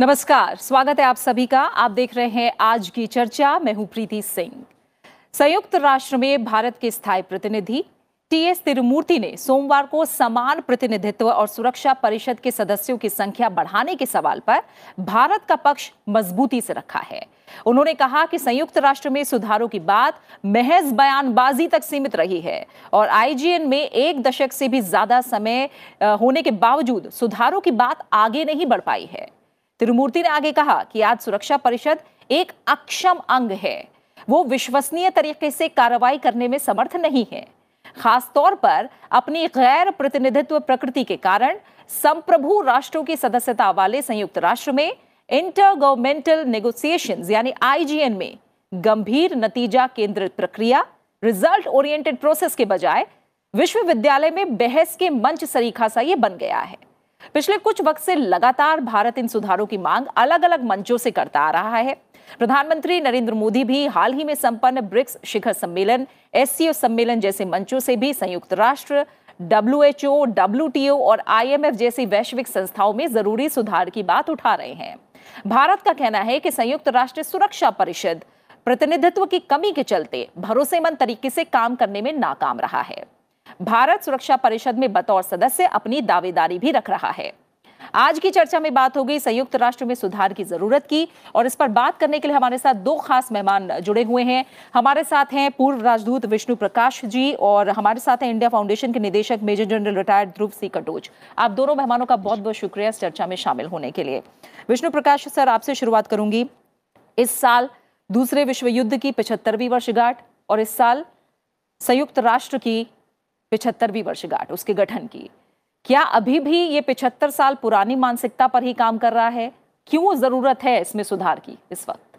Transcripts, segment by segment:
नमस्कार, स्वागत है आप सभी का। आप देख रहे हैं आज की चर्चा। मैं हूँ प्रीति सिंह। संयुक्त राष्ट्र में भारत के स्थायी प्रतिनिधि टी एस तिरुमूर्ति ने सोमवार को समान प्रतिनिधित्व और सुरक्षा परिषद के सदस्यों की संख्या बढ़ाने के सवाल पर भारत का पक्ष मजबूती से रखा है। उन्होंने कहा कि संयुक्त राष्ट्र में सुधारों की बात महज बयानबाजी तक सीमित रही है और आईजीएन में एक दशक से भी ज़्यादा समय होने के बावजूद सुधारों की बात आगे नहीं बढ़ पाई है। तिरुमूर्ति ने आगे कहा कि आज सुरक्षा परिषद एक अक्षम अंग है। वो विश्वसनीय तरीके से कार्रवाई करने में समर्थ नहीं है। खासतौर पर अपनी गैर प्रतिनिधित्व प्रकृति के कारण संप्रभु राष्ट्रों की सदस्यता वाले संयुक्त राष्ट्र में इंटर गवर्नमेंटल नेगोशिएशंस यानी आईजीएन में गंभीर नतीजा केंद्रित प्रक्रिया, रिज़ल्ट ओरिएंटेड प्रोसेस के बजाय विश्वविद्यालय में बहस के मंच सरीखा सा ये बन गया है। पिछले कुछ वक्त से लगातार भारत इन सुधारों की मांग अलग अलग मंचों से करता आ रहा है। प्रधानमंत्री नरेंद्र मोदी भी हाल ही में संपन्न ब्रिक्स शिखर सम्मेलन एस सम्मेलन जैसे मंचों से भी संयुक्त राष्ट्र, डब्ल्यूएचओ, डब्ल्यूटीओ और आईएमएफ जैसी वैश्विक संस्थाओं में ज़रूरी सुधार की बात उठा रहे हैं। भारत का कहना है कि संयुक्त राष्ट्र सुरक्षा परिषद, प्रतिनिधित्व की कमी के चलते भरोसेमंद तरीके से काम करने में नाकाम रहा है। भारत सुरक्षा परिषद में बतौर सदस्य अपनी दावेदारी भी रख रहा है। आज की चर्चा में बात हो गई संयुक्त राष्ट्र में सुधार की ज़रूरत की और इस पर बात करने के लिए हमारे साथ दो खास मेहमान जुड़े हुए हैं। हमारे साथ हैं पूर्व राजदूत विष्णु प्रकाश जी और हमारे साथ हैं इंडिया फाउंडेशन के निदेशक major general retired Dhruv C Katoch. आप दोनों मेहमानों का बहुत बहुत शुक्रिया इस चर्चा में शामिल होने के लिए। विष्णु प्रकाश सर, आपसे शुरुआत करूँगी। इस साल दूसरे विश्व युद्ध की पिछहत्तरवीं वर्षगांठ और इस साल संयुक्त राष्ट्र की पिछहत्तरवीं वर्षगांठ, उसके गठन की। क्या अभी भी ये पिछहत्तर साल पुरानी मानसिकता पर ही काम कर रहा है? क्यों ज़रूरत है इसमें सुधार की इस वक्त?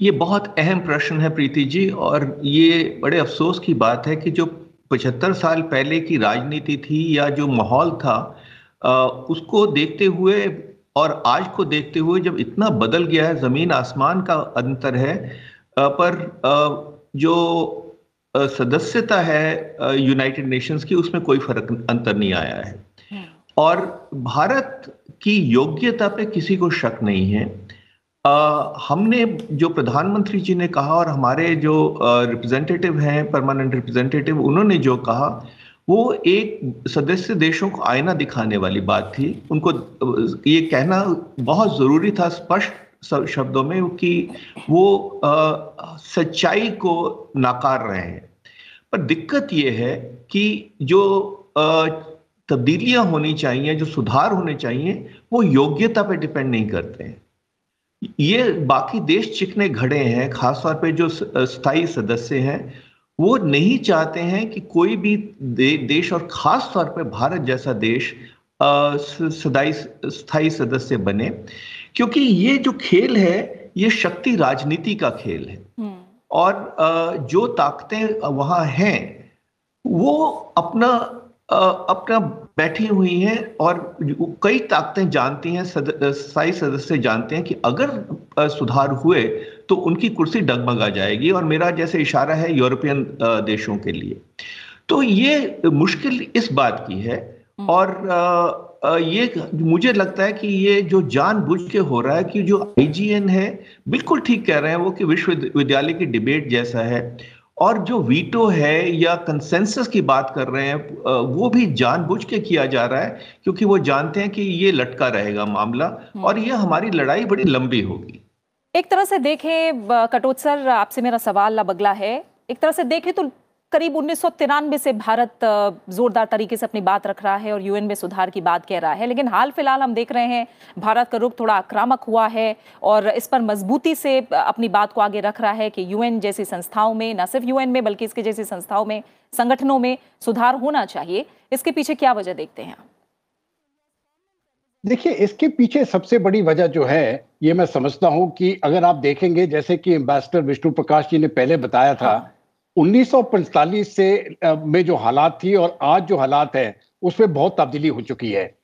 ये बहुत अहम प्रश्न है प्रीति जी, और ये बड़े अफसोस की बात है कि जो पचहत्तर साल पहले की राजनीति थी या जो माहौल था उसको देखते हुए और आज को देखते हुए जब इतना बदल गया है, ज़मीन आसमान का अंतर है पर जो सदस्यता है यूनाइटेड नेशंस की उसमें कोई फ़र्क अंतर नहीं आया है। हम्म। और भारत की योग्यता पे किसी को शक नहीं है। आ, हमने जो प्रधानमंत्री जी ने कहा और हमारे जो रिप्रेजेंटेटिव हैं परमानेंट रिप्रेजेंटेटिव उन्होंने जो कहा वो एक सदस्य देशों को आईना दिखाने वाली बात थी। उनको ये कहना बहुत ज़रूरी था स्पष्ट शब्दों में कि वो आ, सच्चाई को नाकार रहे हैं। पर दिक्कत ये है कि जो तब्दीलियाँ होनी चाहिए जो सुधार होने चाहिए वो योग्यता पे डिपेंड नहीं करते हैं। ये बाकी देश चिकने घड़े हैं खासतौर पे जो स्थायी सदस्य हैं वो नहीं चाहते हैं कि कोई भी दे, देश और खास तौर पे भारत जैसा देश सदाई स्थायी सदस्य बने क्योंकि ये जो खेल है ये शक्ति राजनीति का खेल है हम्म। और जो ताकतें वहाँ हैं वो अपना अपना बैठी हुई हैं और कई ताकतें जानती हैं स्थायी सदस्य जानते हैं कि अगर सुधार हुए तो उनकी कुर्सी डगमगा जाएगी और मेरा जैसे इशारा है यूरोपियन देशों के लिए तो ये मुश्किल इस बात की है। और ये मुझे लगता है कि ये जो जानबूझ के हो रहा है कि जो आईजीएन है बिल्कुल ठीक कह रहे हैं वो कि विश्वविद्यालय की डिबेट जैसा है। और जो वीटो है या कंसेंसस की बात कर रहे हैं वो भी जानबूझ के किया जा रहा है क्योंकि वो जानते हैं कि ये लटका रहेगा मामला हम्म। और ये हमारी लड़ाई बड़ी लंबी होगी। एक तरह से देखें कटोत्सर आपसे मेरा सवाल अब है। एक तरह से देखें तो करीब उन्नीस सौ तिरानवे से भारत जोरदार तरीके से अपनी बात रख रहा है और यूएन में सुधार की बात कह रहा है। लेकिन हाल फ़िलहाल हम देख रहे हैं भारत का रुख थोड़ा आक्रामक हुआ है और इस पर मजबूती से अपनी बात को आगे रख रहा है कि यूएन जैसी संस्थाओं में न सिर्फ़ यूएन में बल्कि इसके जैसी संस्थाओं में संगठनों में सुधार होना चाहिए। इसके पीछे क्या वजह देखते हैं देखिए इसके पीछे सबसे बड़ी वजह जो है ये मैं समझता हूँ कि अगर आप देखेंगे जैसे कि एम्बेसडर विष्णु प्रकाश जी ने पहले बताया था हाँ। 1945 से में जो हालात थी और आज जो हालात है उसमें बहुत तब्दीली हो चुकी है।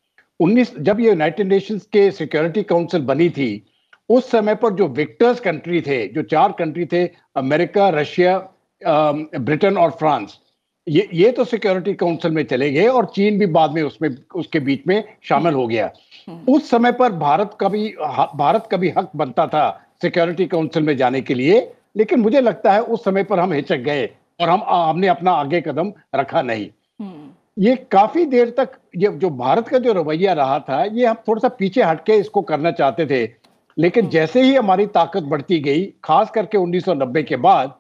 19 जब ये यूनाइटेड नेशंस के सिक्योरिटी काउंसिल बनी थी उस समय पर जो विक्टर्स कंट्री थे जो चार कंट्री थे अमेरिका रशिया ब्रिटेन और फ्रांस ये ये तो सिक्योरिटी काउंसिल में चले गए और चीन भी बाद में उसमें उसके बीच में शामिल हो गया। हम्म। उस समय पर भारत का भी भारत का भी हक बनता था सिक्योरिटी काउंसिल में जाने के लिए। लेकिन मुझे लगता है उस समय पर हम हिचक गए और हम हमने अपना आगे कदम रखा नहीं हम्म। ये काफ़ी देर तक ये जो भारत का जो रवैया रहा था ये हम थोड़ा सा पीछे हटके इसको करना चाहते थे लेकिन हम्म। जैसे ही हमारी ताकत बढ़ती गई खास करके 1990 के बाद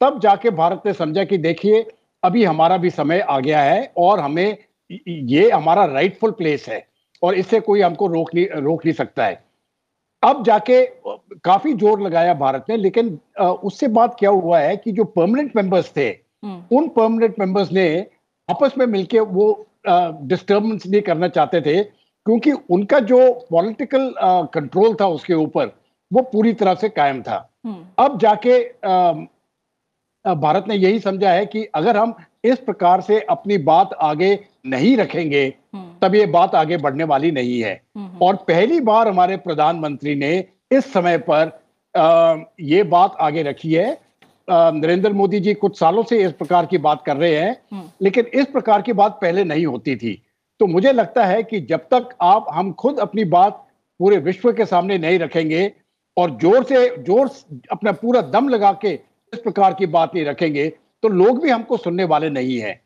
तब जाके भारत ने समझा कि देखिए अभी हमारा भी समय आ गया है और हमें ये हमारा राइटफुल प्लेस है और इससे कोई हमको रोक नहीं रोक नहीं सकता है अब जाके काफ़ी ज़ोर लगाया भारत ने लेकिन उससे बात क्या हुआ है कि जो परमानेंट मेंबर्स थे हम्म। उन परमानेंट मेंबर्स ने आपस में मिलके वो डिस्टर्बेंस नहीं करना चाहते थे क्योंकि उनका जो पॉलिटिकल कंट्रोल था उसके ऊपर वो पूरी तरह से कायम था हम्म। अब जाके भारत ने यही समझा है कि अगर हम इस प्रकार से अपनी बात आगे नहीं रखेंगे हम्म। तब ये बात आगे बढ़ने वाली नहीं है। हम्म। और पहली बार हमारे प्रधानमंत्री ने इस समय पर आ, ये बात आगे रखी है। नरेंद्र मोदी जी कुछ सालों से इस प्रकार की बात कर रहे हैं हम्म। लेकिन इस प्रकार की बात पहले नहीं होती थी। तो मुझे लगता है कि जब तक आप हम खुद अपनी बात पूरे विश्व के सामने नहीं रखेंगे और ज़ोर से ज़ोर अपना पूरा दम लगा के इस प्रकार की बात नहीं रखेंगे तो लोग भी हमको सुनने वाले नहीं है।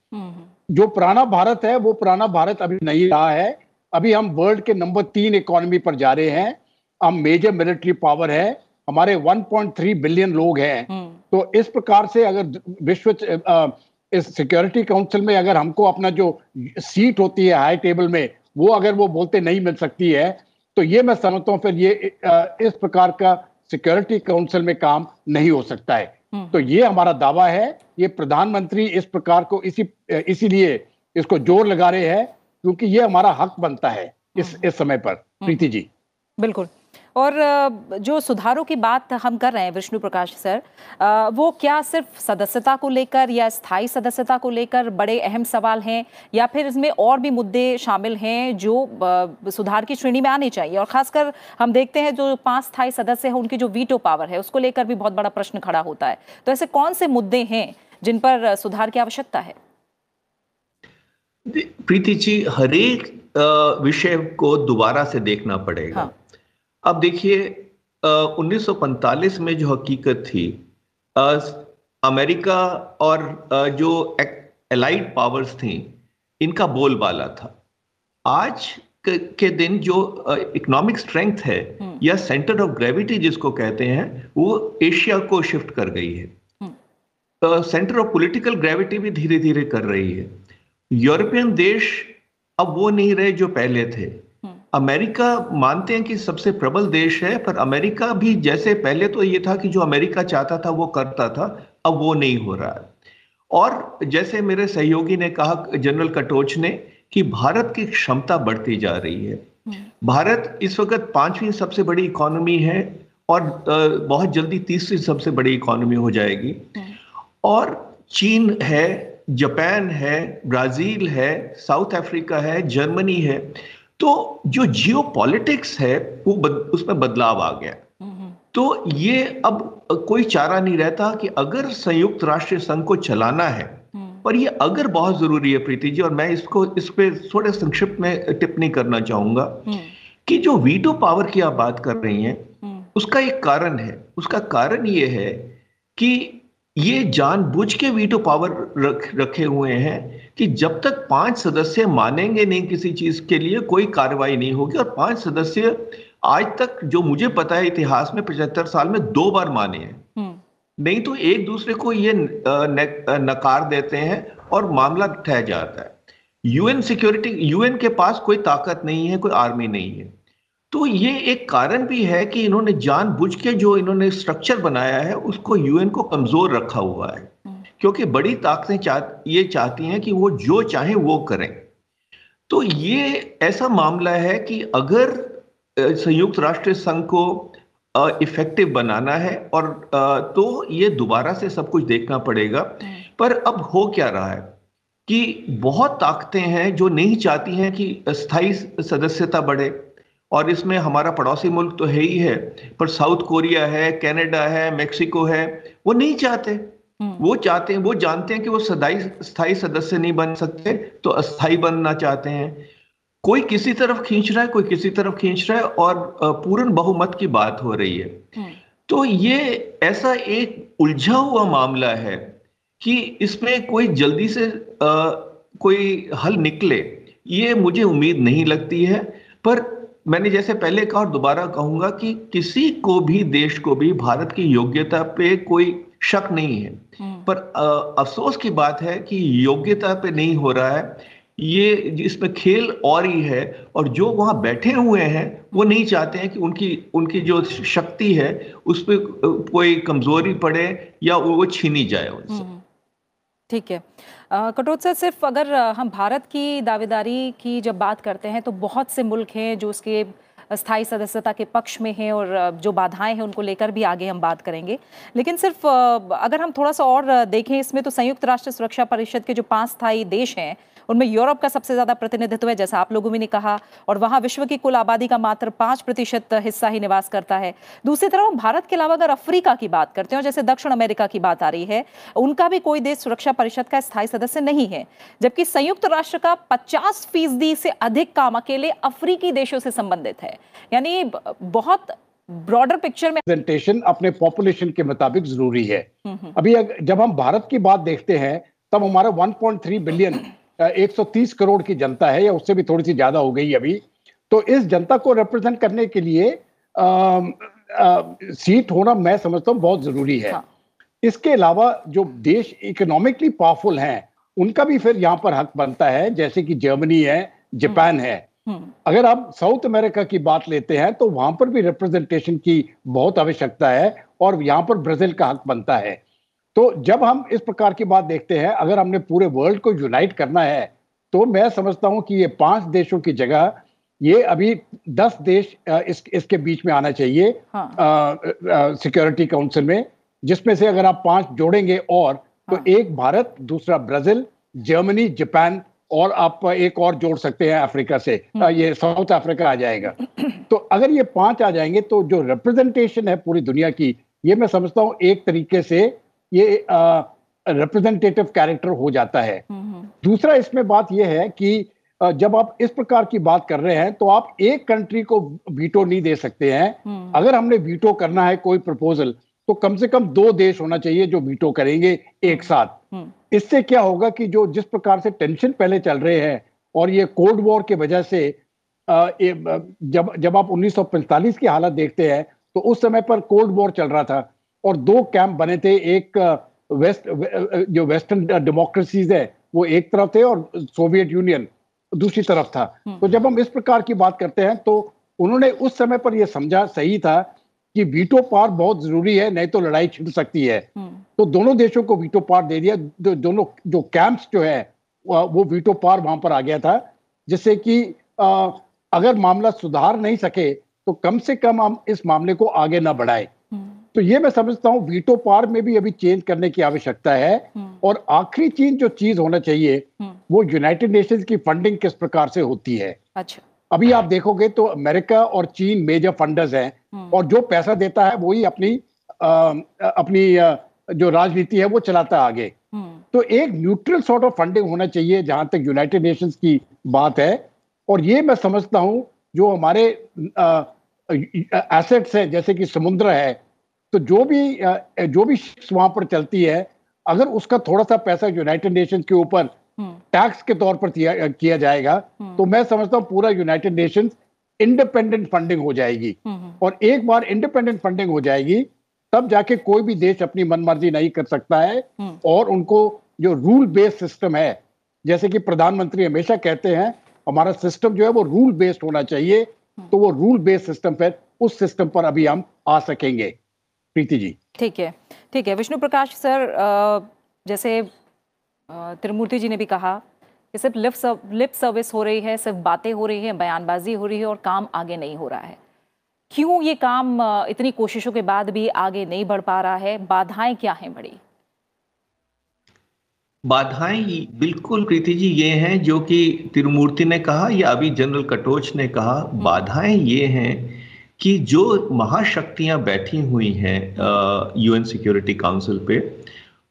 जो पुराना भारत है वो पुराना भारत अभी नहीं रहा है अभी हम वर्ल्ड के नंबर तीन इकोनॉमी पर जा रहे हैं हम मेजर मिलिट्री पावर है हमारे 1.3 बिलियन लोग हैं हम्म। तो इस प्रकार से अगर विश्व इस सिक्योरिटी काउंसिल में अगर हमको अपना जो सीट होती है हाई टेबल में वो अगर वो बोलते नहीं मिल सकती है तो ये मैं समझता हूँ फिर ये इस प्रकार का सिक्योरिटी काउंसिल में काम नहीं हो सकता है। तो ये हमारा दावा है ये प्रधानमंत्री इस प्रकार को इसी इसीलिए इसको ज़ोर लगा रहे हैं क्योंकि ये हमारा हक बनता है इस हम्म। इस समय पर हम्म। प्रीति जी बिल्कुल और जो सुधारों की बात हम कर रहे हैं विष्णु प्रकाश सर वो क्या सिर्फ़ सदस्यता को लेकर या स्थायी सदस्यता को लेकर बड़े अहम सवाल हैं या फिर इसमें और भी मुद्दे शामिल हैं जो सुधार की श्रेणी में आने चाहिए? और खासकर हम देखते हैं जो पाँच स्थायी सदस्य हैं उनकी जो वीटो पावर है उसको लेकर भी बहुत बड़ा प्रश्न खड़ा होता है। तो ऐसे कौन से मुद्दे हैं जिन पर सुधार की आवश्यकता है? प्रीति जी हरेक विषय को दोबारा से देखना पड़ेगा। हाँ। अब देखिए 1945 में जो हकीकत थी अमेरिका और जो एलाइड पावर्स थी इनका बोलबाला था। आज के दिन जो इकोनॉमिक स्ट्रेंथ है हम्म। या सेंटर ऑफ़ ग्रेविटी जिसको कहते हैं वो एशिया को शिफ्ट कर गई है। सेंटर ऑफ़ पॉलिटिकल ग्रेविटी भी धीरे धीरे कर रही है। यूरोपियन देश अब वो नहीं रहे जो पहले थे। अमेरिका मानते हैं कि सबसे प्रबल देश है पर अमेरिका भी जैसे पहले तो ये था कि जो अमेरिका चाहता था वो करता था अब वो नहीं हो रहा है और जैसे मेरे सहयोगी ने कहा जनरल कटोच ने कि भारत की क्षमता बढ़ती जा रही है हम्म। भारत इस वक्त पांचवी सबसे बड़ी इकोनॉमी है और बहुत जल्दी तीसरी सबसे बड़ी इकोनॉमी हो जाएगी हम्म। और चीन है जापान है ब्राज़ील है साउथ अफ्रीका है जर्मनी है तो जो जियो पॉलिटिक्स है वो बद, उसमें बदलाव आ गया। तो ये अब कोई चारा नहीं रहता कि अगर संयुक्त राष्ट्र संघ को चलाना है पर ये अगर बहुत ज़रूरी है प्रीति जी और मैं इसको इस पे थोड़े संक्षिप्त में टिप्पणी करना चाहूँगा कि जो वीटो पावर की आप बात कर रही हैं उसका एक कारण है। उसका कारण ये है कि ये जानबूझ के वीटो पावर रख, रखे हुए हैं कि जब तक पाँच सदस्य मानेंगे नहीं किसी चीज़ के लिए कोई कार्रवाई नहीं होगी। और पाँच सदस्य आज तक जो मुझे पता है इतिहास में पचहत्तर साल में दो बार माने हैं। हम्म। नहीं तो एक दूसरे को ये नकार देते हैं और मामला ठह जाता है। यूएन सिक्योरिटी यूएन के पास कोई ताकत नहीं है कोई आर्मी नहीं है। तो ये एक कारण भी है कि इन्होंने जानबूझ के जो इन्होंने स्ट्रक्चर बनाया है उसको यूएन को कमज़ोर रखा हुआ है। क्योंकि बड़ी ताकतें चाह ये चाहती हैं कि वो जो चाहे वो करें। तो ये ऐसा मामला है कि अगर संयुक्त राष्ट्र संघ को इफ़ेक्टिव बनाना है और तो ये दोबारा से सब कुछ देखना पड़ेगा। पर अब हो क्या रहा है कि बहुत ताकतें हैं जो नहीं चाहती हैं कि स्थायी सदस्यता बढ़े। और इसमें हमारा पड़ोसी मुल्क तो है ही है पर साउथ कोरिया है कनाडा है मेक्सिको है वो नहीं चाहते। हम्म। वो चाहते हैं वो जानते हैं कि वो सदाई स्थायी सदस्य नहीं बन सकते तो अस्थाई बनना चाहते हैं। कोई किसी तरफ़ खींच रहा है कोई किसी तरफ़ खींच रहा है और पूर्ण बहुमत की बात हो रही है। हम्म। तो ये ऐसा एक उलझा हुआ मामला है कि इसमें कोई जल्दी से आ, कोई हल निकले ये मुझे उम्मीद नहीं लगती है। पर मैंने जैसे पहले कहा और दोबारा कहूँगा कि किसी को भी देश को भी भारत की योग्यता पे कोई शक नहीं है हम्म। पर अफसोस की बात है कि योग्यता पे नहीं हो रहा है ये इसमें खेल और ही है और जो वहाँ बैठे हुए हैं वो नहीं चाहते हैं कि उनकी उनकी जो शक्ति है उस पर कोई कमज़ोरी पड़े या वो छीनी जाए उनसे हम्म, हम्म। ठीक है कटोत सर सिर्फ़ अगर हम भारत की दावेदारी की जब बात करते हैं तो बहुत से मुल्क हैं जो उसके स्थायी सदस्यता के पक्ष में हैं और जो बाधाएँ हैं उनको लेकर भी आगे हम बात करेंगे। लेकिन सिर्फ़ अगर हम थोड़ा सा और देखें इसमें तो संयुक्त राष्ट्र सुरक्षा परिषद के जो पाँच स्थायी देश हैं उनमें यूरोप का सबसे ज़्यादा प्रतिनिधित्व है जैसा आप लोगों ने कहा और वहाँ विश्व की कुल आबादी का मात्र पाँच प्रतिशत हिस्सा ही निवास करता है। दूसरी तरफ़ भारत के अलावा अगर अफ्रीका की बात करते हैं जैसे दक्षिण अमेरिका की बात आ रही है उनका भी कोई देश सुरक्षा परिषद का स्थायी सदस्य नहीं है जबकि संयुक्त राष्ट्र का पचास फ़ीसदी से अधिक काम अकेले अफ्रीकी देशों से संबंधित है। यानी बहुत ब्रॉडर पिक्चर में प्रेजेंटेशन अपने पॉपुलेशन के मुताबिक ज़रूरी है। हम्म, हम्म। अभी जब हम भारत की बात देखते हैं तब हमारा 1.3 बिलियन 130 करोड़ की जनता है या उससे भी थोड़ी सी ज़्यादा हो गई अभी तो इस जनता को रिप्रेजेंट करने के लिए आ, आ, सीट होना मैं समझता हूँ बहुत ज़रूरी है हाँ। इसके अलावा जो देश इकोनॉमिकली पावरफुल हैं उनका भी फिर यहाँ पर हक बनता है जैसे कि जर्मनी है जापान हम्म। है हम्म। अगर आप साउथ अमेरिका की बात लेते हैं तो वहाँ पर भी रिप्रेजेंटेशन की बहुत आवश्यकता है और यहाँ पर ब्राज़ील का हक बनता है तो जब हम इस प्रकार की बात देखते हैं अगर हमने पूरे वर्ल्ड को यूनाइट करना है तो मैं समझता हूँ कि ये पाँच देशों की जगह ये अभी दस देश इस इसके बीच में आना चाहिए सिक्योरिटी हाँ। काउंसिल में जिसमें से अगर आप पाँच जोड़ेंगे और तो हाँ। एक भारत दूसरा ब्राज़ील जर्मनी जापान और आप एक और जोड़ सकते हैं अफ्रीका से हम्म। ये साउथ अफ्रीका आ जाएगा तो अगर ये पाँच आ जाएँगे तो जो रिप्रेजेंटेशन है पूरी दुनिया की ये मैं समझता हूँ एक तरीके से ये रिप्रेजेंटेटिव कैरेक्टर हो जाता है। दूसरा इसमें बात यह है कि जब आप इस प्रकार की बात कर रहे हैं तो आप एक कंट्री को वीटो नहीं दे सकते हैं। हम्म। अगर हमने वीटो करना है कोई प्रपोजल तो कम से कम दो देश होना चाहिए जो वीटो करेंगे एक साथ। हम्म। इससे क्या होगा कि जो जिस प्रकार से टेंशन पहले चल रहे हैं और ये कोल्ड वॉर की वजह से जब जब आप 1945 की हालत देखते हैं तो उस समय पर कोल्ड वॉर चल रहा था। और दो कैंप बने थे एक वेस्ट जो वेस्टर्न डेमोक्रेसीज है वो एक तरफ़ थे और सोवियत यूनियन दूसरी तरफ़ था हम्म। तो जब हम इस प्रकार की बात करते हैं तो उन्होंने उस समय पर यह समझा सही था कि वीटो पार बहुत ज़रूरी है नहीं तो लड़ाई छिड़ सकती है हम्म। तो दोनों देशों को वीटो पार दे दिया दो, दोनों जो कैंप्स जो है वो वीटो पार वहाँ पर आ गया था जिससे कि अगर मामला सुधार नहीं सके तो कम से कम हम इस मामले को आगे ना बढ़ाए तो ये मैं समझता हूँ वीटो पार में भी अभी चेंज करने की आवश्यकता है हम्म। और आखिरी चीज़ जो चीज़ होना चाहिए हम्म। वो यूनाइटेड नेशंस की फंडिंग किस प्रकार से होती है अच्छा अभी आप देखोगे तो अमेरिका और चीन मेजर फंडर्स हैं हम्म। और जो पैसा देता है वही अपनी आ, अपनी आ, जो राजनीति है वो चलाता आगे तो एक न्यूट्रल सॉर्ट ऑफ़ फंडिंग होना चाहिए जहाँ तक यूनाइटेड नेशंस की बात है और ये मैं समझता हूँ जो हमारे एसेट्स हैं जैसे कि समुद्र है तो जो भी जो भी शिप्स वहाँ पर चलती है अगर उसका थोड़ा सा पैसा यूनाइटेड नेशंस के ऊपर टैक्स हम्म। के तौर पर किया जाएगा हम्म। तो मैं समझता हूँ पूरा यूनाइटेड नेशंस इंडिपेंडेंट फंडिंग हो जाएगी। हम्म, और एक बार इंडिपेंडेंट फंडिंग हो जाएगी तब जाके कोई भी देश अपनी मनमर्जी नहीं कर सकता है और उनको जो रूल बेस्ड सिस्टम है जैसे कि प्रधानमंत्री हमेशा कहते हैं हमारा सिस्टम जो है वो रूल बेस्ड होना चाहिए। तो वो रूल बेस्ड सिस्टम पर उस सिस्टम पर अभी हम आ सकेंगे। प्रीति जी। ठीक है ठीक है। विष्णु प्रकाश सर जैसे त्रिमूर्ति जी ने भी कहा कि सिर्फ़ लिप लिप सर्विस हो रही है सिर्फ़ बातें हो रही है बयानबाजी हो रही है और काम आगे नहीं हो रहा है। क्यों ये काम इतनी कोशिशों के बाद भी आगे नहीं बढ़ पा रहा है? बाधाएँ क्या हैं बड़ी? बाधाएँ बिल्कुल प्रीति जी ये हैं जो कि तिरुमूर्ति ने कहा या अभी जनरल कटोच ने कहा। बाधाएँ ये हैं कि जो महाशक्तियाँ बैठी हुई हैं यूएन सिक्योरिटी काउंसिल पे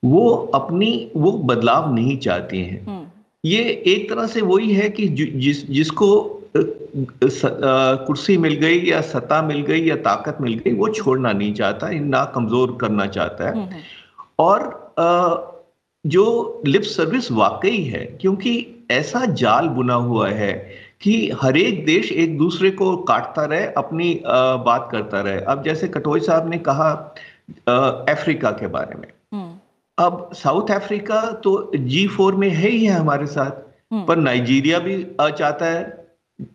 वो अपनी वो बदलाव नहीं चाहती हैं हम्म। ये एक तरह से वही है कि जिस जिसको कुर्सी मिल गई या सत्ता मिल गई या ताकत मिल गई वो छोड़ना नहीं चाहता ना कमज़ोर करना चाहता है हम्म, हम्म। और जो लिप सर्विस वाकई है क्योंकि ऐसा जाल बुना हुआ है कि हर एक देश एक दूसरे को काटता रहे अपनी बात करता रहे। अब जैसे कटोई साहब ने कहा अफ्रीका के बारे में। हम्म। अब साउथ अफ्रीका तो जी फोर में है ही है हमारे साथ हम्म। पर नाइजीरिया भी चाहता है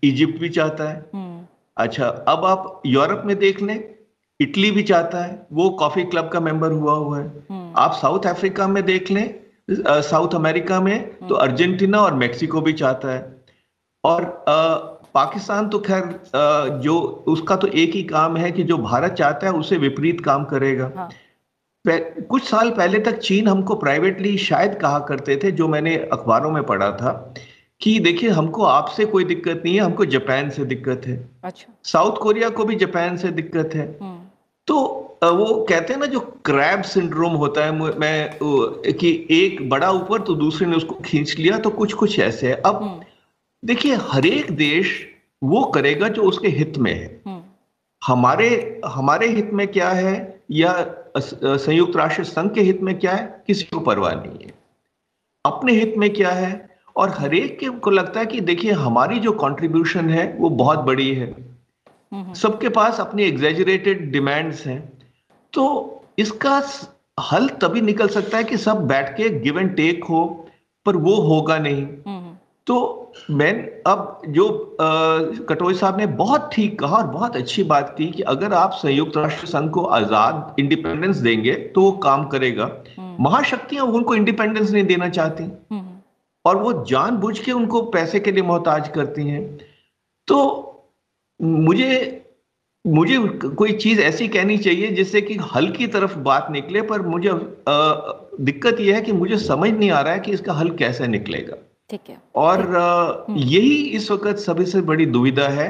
इजिप्ट भी चाहता है। हम्म। अच्छा अब आप यूरोप में देख लें इटली भी चाहता है वो कॉफ़ी क्लब का मेंबर हुआ हुआ है। आप साउथ अफ्रीका में देख लें साउथ अमेरिका में तो अर्जेंटीना और मेक्सिको भी चाहता है। और आ, पाकिस्तान तो खैर जो उसका तो एक ही काम है कि जो भारत चाहता है उसे विपरीत काम करेगा हाँ। कुछ साल पहले तक चीन हमको प्राइवेटली शायद कहा करते थे जो मैंने अखबारों में पढ़ा था कि देखिए हमको आपसे कोई दिक्कत नहीं है हमको जापान से दिक्कत है अच्छा साउथ कोरिया को भी जापान से दिक्कत है हम्म। तो वो कहते हैं ना जो क्रैब सिंड्रोम होता है मैं कि एक बड़ा ऊपर तो दूसरे ने उसको खींच लिया तो कुछ कुछ ऐसे है अब हम्म। देखिए हर एक देश वो करेगा जो उसके हित में है। हम्म। हमारे हमारे हित में क्या है या संयुक्त राष्ट्र संघ के हित में क्या है? किसी को परवाह नहीं है। अपने हित में क्या है? और हर एक के को लगता है कि देखिए हमारी जो कंट्रीब्यूशन है वो बहुत बड़ी है। हम्म। सबके पास अपनी एग्जेजरेटेड डिमांड्स हैं। तो इसका हल तभी निकल सकता है कि सब बैठ के गिव एंड टेक हो पर वो होगा नहीं। हम्म। तो मैं अब जो कटोरी साहब ने बहुत ठीक कहा और बहुत अच्छी बात की कि अगर आप संयुक्त राष्ट्र संघ को आज़ाद इंडिपेंडेंस देंगे तो वो काम करेगा हम्म। महाशक्तियाँ उनको इंडिपेंडेंस नहीं देना चाहती हम्म। और वो जानबूझ के उनको पैसे के लिए मोहताज करती हैं तो मुझे मुझे कोई चीज़ ऐसी कहनी चाहिए जिससे कि हल की तरफ़ बात निकले पर मुझे दिक्कत यह है कि मुझे समझ नहीं आ रहा है कि इसका हल कैसे निकलेगा ठीक है। और हम्म। यही इस वक्त सभी से बड़ी दुविधा है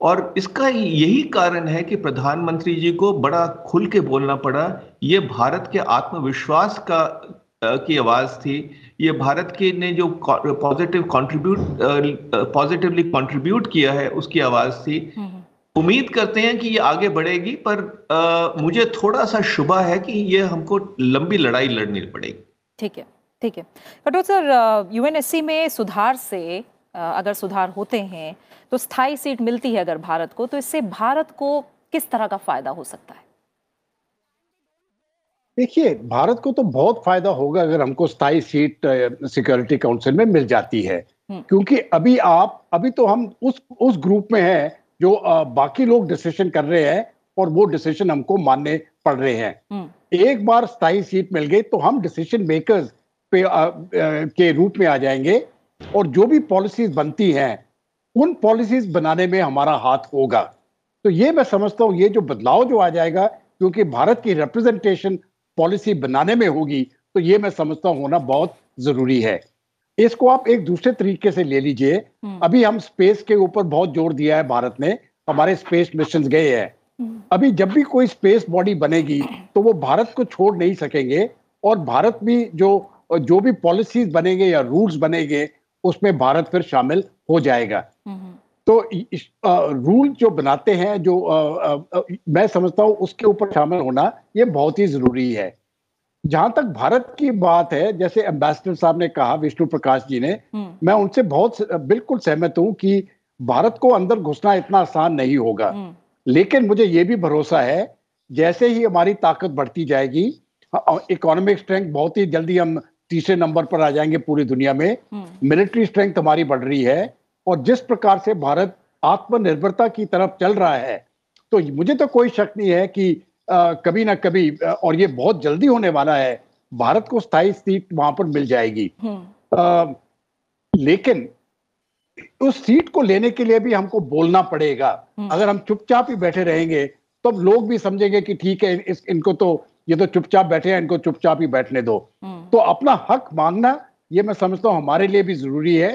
और इसका यही कारण है कि प्रधानमंत्री जी को बड़ा खुल के बोलना पड़ा। ये भारत के आत्मविश्वास का की आवाज़ थी। ये भारत के ने जो पॉजिटिव कंट्रीब्यूट पॉजिटिवली कंट्रीब्यूट किया है उसकी आवाज़ थी। हम्म, हम्म। उम्मीद करते हैं कि ये आगे बढ़ेगी पर आ, मुझे थोड़ा सा शुभा है कि ये हमको लंबी लड़ाई लड़नी पड़ेगी। ठीक है। ठीक है कटोच सर यूएनएससी में सुधार से अगर सुधार होते हैं तो स्थायी सीट मिलती है अगर भारत को तो इससे भारत को किस तरह का फ़ायदा हो सकता है देखिए भारत को तो बहुत फ़ायदा होगा अगर हमको स्थायी सीट सिक्योरिटी काउंसिल में मिल जाती है हम्म। क्योंकि अभी आप अभी तो हम उस उस ग्रुप में हैं जो बाकी लोग डिसीज़न कर रहे हैं और वो डिसीज़न हमको मानने पड़ रहे हैं हम्म। एक बार स्थायी सीट मिल गई तो हम डिसीज़न मेकर्स पे आ, आ, के रूप में आ जाएँगे। और जो भी पॉलिसीज़ बनती हैं उन पॉलिसीज़ बनाने में हमारा हाथ होगा। तो ये मैं समझता हूँ ये जो बदलाव जो आ जाएगा क्योंकि भारत की रिप्रेजेंटेशन पॉलिसी बनाने में होगी तो ये मैं समझता हूँ होना बहुत ज़रूरी है। इसको आप एक दूसरे तरीके से ले लीजिए। हम्म। अभी हम स्पेस के ऊपर बहुत ज़ोर दिया है भारत ने। हमारे स्पेस मिशन गए हैं। हम्म। अभी जब भी कोई स्पेस बॉडी बनेगी तो वो भारत को छोड़ नहीं सकेंगे। और भारत भी जो जो भी पॉलिसीज़ बनेंगे या रूल्स बनेंगे उसमें भारत फिर शामिल हो जाएगा तो रूल जो बनाते हैं जो आ, आ, मैं समझता हूँ उसके ऊपर शामिल होना ये बहुत ही ज़रूरी है जहाँ तक भारत की बात है जैसे एम्बेसडर साहब ने कहा विष्णु प्रकाश जी ने हम्म। मैं उनसे बहुत बिल्कुल सहमत हूँ कि भारत को अंदर घुसना इतना आसान नहीं होगा हम्म। लेकिन मुझे ये भी भरोसा है जैसे ही हमारी ताकत बढ़ती जाएगी इकोनॉमिक स्ट्रेंथ बहुत ही जल्दी हम तीसरे नंबर पर आ जाएँगे पूरी दुनिया में मिलिट्री हम्म। स्ट्रेंथ हमारी बढ़ रही है और जिस प्रकार से भारत आत्मनिर्भरता की तरफ़ चल रहा है तो मुझे तो कोई शक नहीं है कि आ, कभी ना कभी और ये बहुत जल्दी होने वाला है भारत को स्थायी सीट वहाँ पर मिल जाएगी हम्म। आ, लेकिन उस सीट को लेने के लिए भी हमको बोलना पड़ेगा हम्म। अगर हम चुपचाप ही बैठे रहेंगे तो लोग भी समझेंगे कि ठीक है इस इनको तो ये तो चुपचाप बैठे हैं इनको चुपचाप ही बैठने दो हम्म। तो अपना हक मांगना ये मैं समझता हूँ हमारे लिए भी ज़रूरी है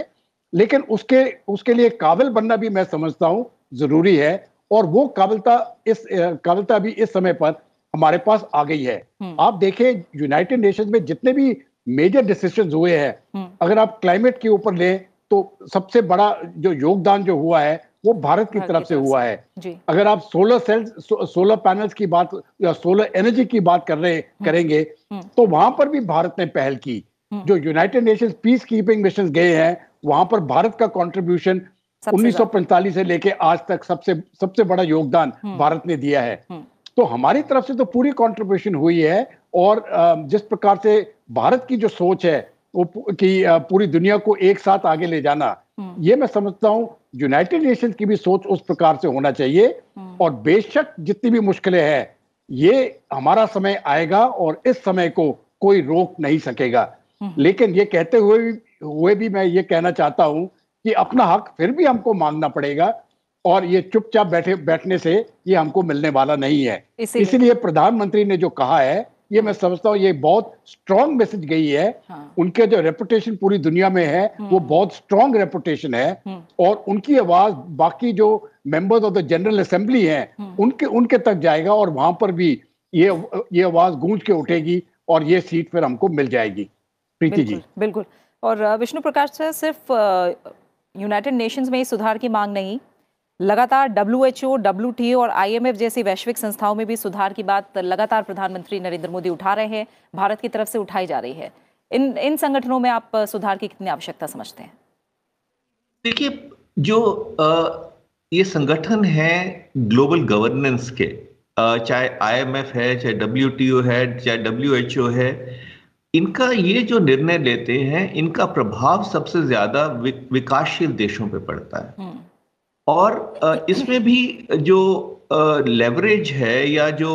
लेकिन उसके उसके लिए काबिल बनना भी मैं समझता हूँ ज़रूरी है और वो काबिलता इस काबिलता भी इस समय पर हमारे पास आ गई है हम्म। आप देखें यूनाइटेड नेशंस में जितने भी मेजर डिसीज़न हुए हैं हम्म। अगर आप क्लाइमेट के ऊपर लें तो सबसे बड़ा जो योगदान जो हुआ है वो भारत की तरफ़ से हुआ है जी अगर आप solar cells so, solar panels की बात या सोलर एनर्जी की बात कर रहे करेंगे हम्म। तो वहाँ पर भी भारत ने पहल की हम्म। जो United Nations peace keeping mission गए हैं वहाँ पर भारत का कंट्रीब्यूशन सबसे 1945 से लेके आज तक सबसे सबसे बड़ा योगदान हम्म। भारत ने दिया है हम्म। तो हमारी तरफ़ से तो पूरी कंट्रीब्यूशन हुई है और जिस प्रकार से भारत की जो सोच है वो कि पूरी दुनिया को एक साथ आगे ले जाना हम्म। ये मैं समझता हूँ यूनाइटेड नेशंस की भी सोच उस प्रकार से होना चाहिए हम्म। और बेशक जितनी भी मुश्किलें हैं ये हमारा समय आएगा और इस समय को कोई रोक नहीं सकेगा हम्म। लेकिन ये कहते हुए भी हुए भी मैं ये कहना चाहता हूँ कि अपना हक फिर भी हमको मांगना पड़ेगा और ये चुपचाप बैठे बैठने से ये हमको मिलने वाला नहीं है इसलिए प्रधानमंत्री ने जो कहा है ये मैं समझता हूँ ये बहुत स्ट्रांग मैसेज गई है। हाँ। उनके जो रेपुटेशन पूरी दुनिया में है वो बहुत स्ट्रांग रेपुटेशन है हम्म। और उनकी आवाज़ बाकी जो members of the General Assembly हैं हम्म। उनके उनके तक जाएगा और वहाँ पर भी ये ये आवाज़ गूंज के उठेगी और ये सीट फिर हमको मिल जाएगी। प्रीति जी। बिल्कुल बिल्कुल। और विष्णु प्रकाश सर सिर्फ़ यूनाइटेड नेशंस में ही सुधार की मांग नहीं लगातार W H O W T और आईएमएफ जैसी वैश्विक संस्थाओं में भी सुधार की बात लगातार प्रधानमंत्री नरेंद्र मोदी उठा रहे हैं भारत की तरफ़ से उठाई जा रही है। इन इन संगठनों में आप सुधार की कितनी आवश्यकता समझते हैं? देखिए जो अ, ये संगठन है ग्लोबल गवर्नेंस के अ, चाहे आईएमएफ है चाहे डब्ल्यूटीओ है चाहे डब्ल्यूएचओ है इनका ये जो निर्णय लेते हैं इनका प्रभाव सबसे ज़्यादा विकासशील देशों पे पड़ता है। हम्म, और इसमें भी जो लेवरेज है या जो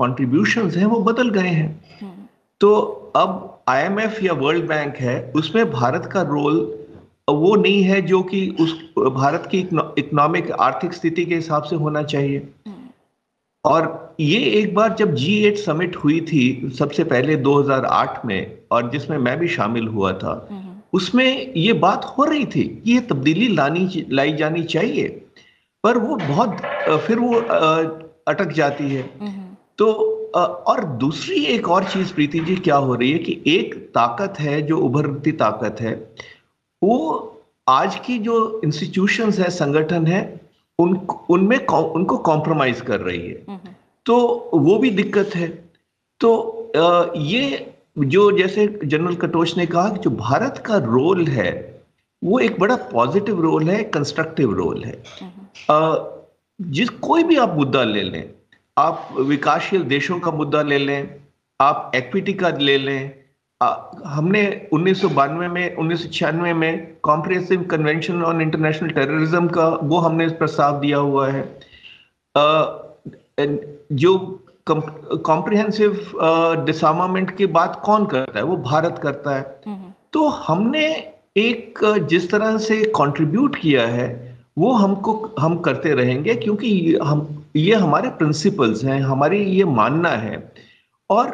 कंट्रीब्यूशंस हैं वो बदल गए हैं। हम्म, तो अब आईएमएफ या वर्ल्ड बैंक है उसमें भारत का रोल वो नहीं है जो कि उस भारत की इकोनॉमिक आर्थिक स्थिति के हिसाब से होना चाहिए। हम्म, और ये एक बार जब जी एट समिट हुई थी सबसे पहले 2008 में और जिसमें मैं भी शामिल हुआ था हम्म, उसमें ये बात हो रही थी कि ये तब्दीली लानी लाई जानी चाहिए पर वो बहुत फिर वो अटक जाती है। हम्म, तो और दूसरी एक और चीज़ प्रीति जी क्या हो रही है कि एक ताकत है जो उभरती ताकत है वो आज की जो इंस्टीट्यूशंस है संगठन है उन उनमें उनको कॉम्प्रोमाइज कर रही है। हम्म, तो वो भी दिक्कत है। तो ये जो जैसे जनरल कटोच ने कहा कि जो भारत का रोल है वो एक बड़ा पॉजिटिव रोल है कंस्ट्रक्टिव रोल है। हम्म, जिस कोई भी आप मुद्दा ले लें आप विकासशील देशों का मुद्दा ले लें आप एक्विटी का ले लें अ, हमने 1992 में 1996 में Comprehensive Convention on International Terrorism का वो हमने प्रस्ताव दिया हुआ है। अ, जो कॉम्प्रिहेंसिव डिसआर्मामेंट की बात कौन करता है? वो भारत करता है। हम्म, तो हमने एक जिस तरह से कंट्रीब्यूट किया है वो हमको हम करते रहेंगे क्योंकि ये हम ये हमारे प्रिंसिपल्स हैं हमारी ये मानना है। और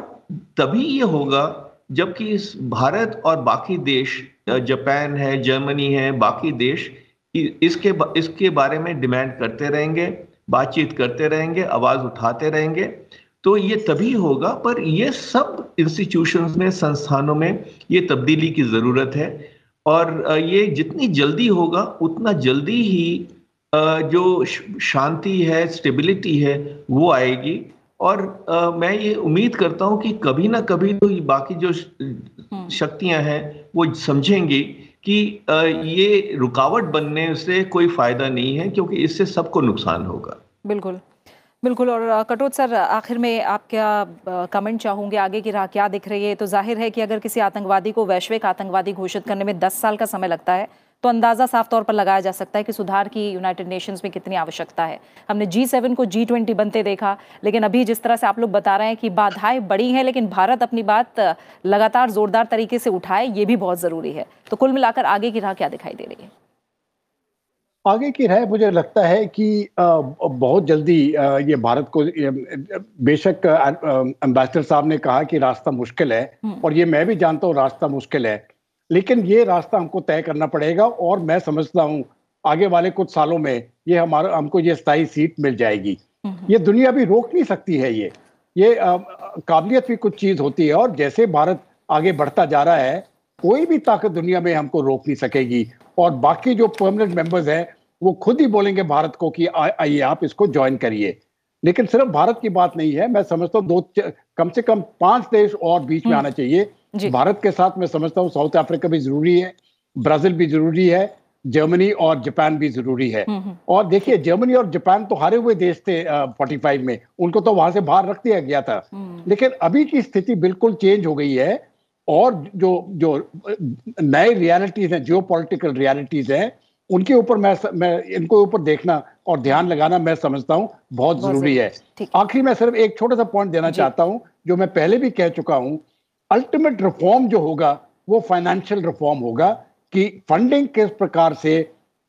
तभी ये होगा जबकि इस भारत और बाकी देश जापान है जर्मनी है बाकी देश इसके इसके बारे में डिमांड करते रहेंगे बातचीत करते रहेंगे आवाज़ उठाते रहेंगे। तो ये तभी होगा पर ये सब इंस्टीट्यूशंस में संस्थानों में ये तब्दीली की ज़रूरत है। और ये जितनी जल्दी होगा उतना जल्दी ही जो शांति है स्टेबिलिटी है वो आएगी। और मैं ये उम्मीद करता हूँ कि कभी ना कभी तो ये बाकी जो श- शक्तियाँ हैं वो समझेंगी कि ये रुकावट बनने से कोई फ़ायदा नहीं है क्योंकि इससे सबको नुकसान होगा। बिल्कुल। बिल्कुल, और कटोच सर, आखिर में आप क्या कमेंट चाहोगे? आगे की राह क्या दिख रही है? तो ज़ाहिर है कि अगर किसी आतंकवादी को वैश्विक आतंकवादी घोषित करने में 10 साल का समय लगता है तो अंदाज़ा साफ़ तौर पर लगाया जा सकता है कि सुधार की यूनाइटेड नेशंस में कितनी आवश्यकता है। हमने जी सेवन को जी ट्वेंटी बनते देखा, लेकिन अभी जिस तरह से आप लोग बता रहे हैं कि बाधाएँ बड़ी हैं, लेकिन भारत अपनी बात लगातार जोरदार तरीके से उठाए, ये भी बहुत ज़रूरी है। तो कुल मिलाकर आगे की राह क्या दिखाई दे रही है? आगे की राय मुझे लगता है कि बहुत जल्दी ये भारत को बेशक एम्बेसडर साहब ने कहा कि रास्ता मुश्किल है हम्म। और ये मैं भी जानता हूँ रास्ता मुश्किल है लेकिन ये रास्ता हमको तय करना पड़ेगा और मैं समझता हूँ आगे वाले कुछ सालों में ये हमारा हमको ये स्थायी सीट मिल जाएगी। हम्म, ये दुनिया भी रोक नहीं सकती है ये। ये काबिलियत भी कुछ चीज़ होती है और जैसे भारत आगे बढ़ता जा रहा है कोई भी ताकत दुनिया में हमको रोक नहीं सकेगी। और बाकी जो परमानेंट मेंबर्स हैं वो खुद ही बोलेंगे भारत को कि आइए आप इसको ज्वाइन करिए। लेकिन सिर्फ़ भारत की बात नहीं है मैं समझता हूँ दो कम से कम पाँच देश और बीच में हम्म। आना चाहिए। भारत के साथ मैं समझता हूँ साउथ अफ्रीका भी ज़रूरी है ब्राज़ील भी ज़रूरी है जर्मनी और जापान भी ज़रूरी है। हम्म, हम्म। और देखिए जर्मनी और जापान तो हारे हुए देश थे फोर्टी फाइव में। उनको तो वहाँ से बाहर रख दिया गया था। लेकिन अभी की स्थिति बिल्कुल चेंज हो गई है। और जो जो नए रियलिटीज हैं जियो पॉलिटिकल रियलिटीज हैं उनके ऊपर मैं मैं इनको ऊपर देखना और ध्यान लगाना मैं समझता हूँ बहुत ज़रूरी है। आखिरी मैं सिर्फ़ एक छोटा सा पॉइंट देना चाहता हूँ जो मैं पहले भी कह चुका हूँ अल्टीमेट रिफॉर्म जो होगा वो फाइनेंशियल रिफॉर्म होगा कि फंडिंग किस प्रकार से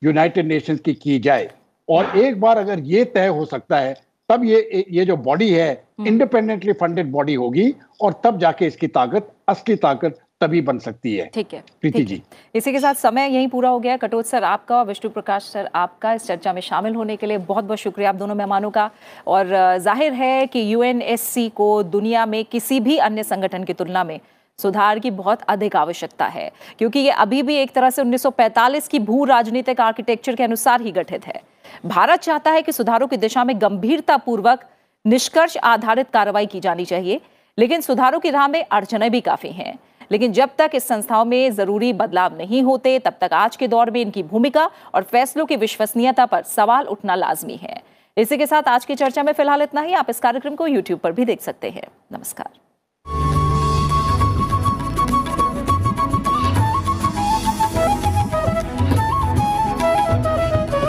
यूनाइटेड नेशंस की की जाए। और एक बार अगर ये तय हो सकता है तब ये ये जो बॉडी है इंडिपेंडेंटली फंडेड बॉडी होगी और तब जाके इसकी ताकत असली ताकत तभी बन सकती है। ठीक है प्रीति जी। इसी के साथ समय यही पूरा हो गया। कटोच सर आपका और विष्णु प्रकाश सर आपका इस चर्चा में शामिल होने के लिए बहुत बहुत शुक्रिया आप दोनों मेहमानों का। और ज़ाहिर है कि यूएनएससी को दुनिया में किसी भी अन्य संगठन की तुलना में सुधार की बहुत अधिक आवश्यकता है, क्योंकि ये अभी भी एक तरह से 1945 की भू राजनीतिक आर्किटेक्चर के अनुसार ही गठित है। भारत चाहता है कि सुधारों की दिशा में गंभीरता पूर्वक निष्कर्ष आधारित कार्रवाई की जानी चाहिए, लेकिन सुधारों की राह में अड़चने भी काफ़ी हैं। लेकिन जब तक इस संस्थाओं में ज़रूरी बदलाव नहीं होते, तब तक आज के दौर में इनकी भूमिका और फैसलों की विश्वसनीयता पर सवाल उठना लाजमी है। इसी के साथ आज की चर्चा में फ़िलहाल इतना ही, आप इस कार्यक्रम को यूट्यूब पर भी देख सकते हैं। नमस्कार।